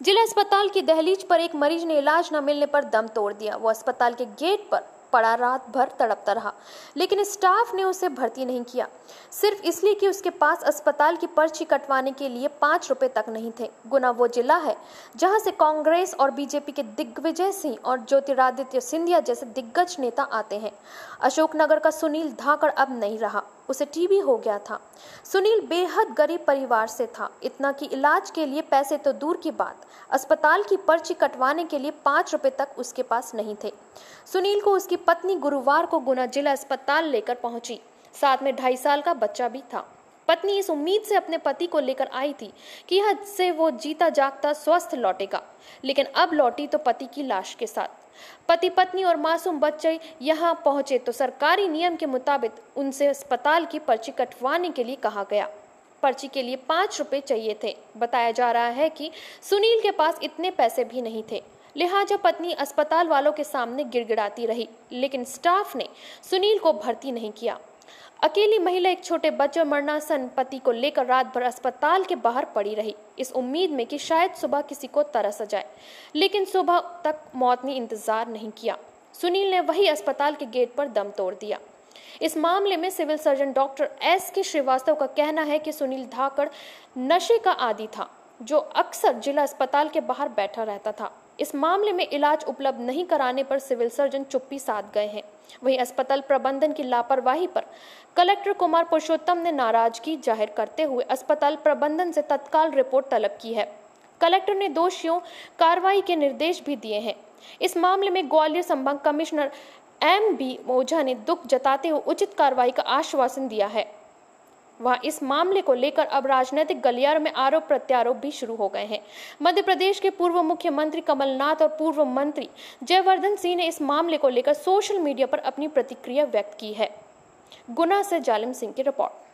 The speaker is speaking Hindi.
जिला अस्पताल की दहलीज पर एक मरीज़ ने इलाज न मिलने पर दम तोड़ दिया। वो अस्पताल के गेट पर पड़ा रात भर तड़पता रहा। लेकिन स्टाफ ने उसे भर्ती नहीं किया। सिर्फ़ इसलिए कि उसके पास अस्पताल की पर्ची कटवाने के लिए पाँच रुपए तक नहीं थे। गुना वो जिला है, जहाँ से कांग्रेस और बीजेपी के दिग्विजय सिंह और ज्योतिरादित्य सिंधिया जैसे दिग्गज नेता आते हैं। अशोकनगर का सुनील धाकड़ अब नहीं रहा। उसे टीबी हो गया था। सुनील बेहद गरीब परिवार से था। इतना कि इलाज के लिए पैसे तो दूर की बात। अस्पताल की पर्ची कटवाने के लिए पाँच रुपए तक उसके पास नहीं थे। सुनील को उसकी पत्नी गुरुवार को गुना जिला अस्पताल लेकर पहुँची। साथ में ढाई साल का बच्चा भी था। पत्नी इस उम्मीद से अपने पति को लेकर आई थी कि हद से वो जीता जागता स्वस्थ लौटेगा, लेकिन अब लौटी तो पति की लाश के साथ। पति, पत्नी और मासूम बच्चे यहाँ पहुँचे तो सरकारी नियम के मुताबिक उनसे अस्पताल की पर्ची कटवाने के लिए कहा गया। पर्ची के लिए पाँच रुपए चाहिए थे। बताया जा रहा है कि सुनील के पास इतने पैसे भी नहीं थे। लिहाजा पत्नी अस्पताल वालों के सामने गिड़गिड़ाती रही, लेकिन स्टाफ ने सुनील को भर्ती नहीं किया। अकेली महिला, एक छोटे बच्चे और मरणासन पति को लेकर रात भर अस्पताल के बाहर पड़ी रही। इस उम्मीद में कि शायद सुबह किसी को तरस जाए, लेकिन सुबह तक मौत ने इंतज़ार नहीं किया। सुनील ने वही अस्पताल के गेट पर दम तोड़ दिया। इस मामले में सिविल सर्जन डॉक्टर एस के श्रीवास्तव का कहना है कि सुनील धाकड़ नशे का आदि था, जो अक्सर जिला अस्पताल के बाहर बैठा रहता था। इस मामले में इलाज उपलब्ध नहीं कराने पर सिविल सर्जन चुप्पी साध गए हैं। वहीं अस्पताल प्रबंधन की लापरवाही पर कलेक्टर कुमार पुरुषोत्तम ने नाराज़गी ज़ाहिर करते हुए अस्पताल प्रबंधन से तत्काल रिपोर्ट तलब की है। कलेक्टर ने दोषियों कार्रवाई के निर्देश भी दिए हैं। इस मामले में ग्वालियर संभाग कमिश्नर एम बी ओझा ने दुख जताते हुए उचित कार्रवाई का आश्वासन दिया है। वहाँ इस मामले को लेकर अब राजनीतिक गलियारों में आरोप प्रत्यारोप भी शुरू हो गए हैं। मध्य प्रदेश के पूर्व मुख्यमंत्री कमलनाथ और पूर्व मंत्री जयवर्धन सिंह ने इस मामले को लेकर सोशल मीडिया पर अपनी प्रतिक्रिया व्यक्त की है। गुना से जालिम सिंह की रिपोर्ट।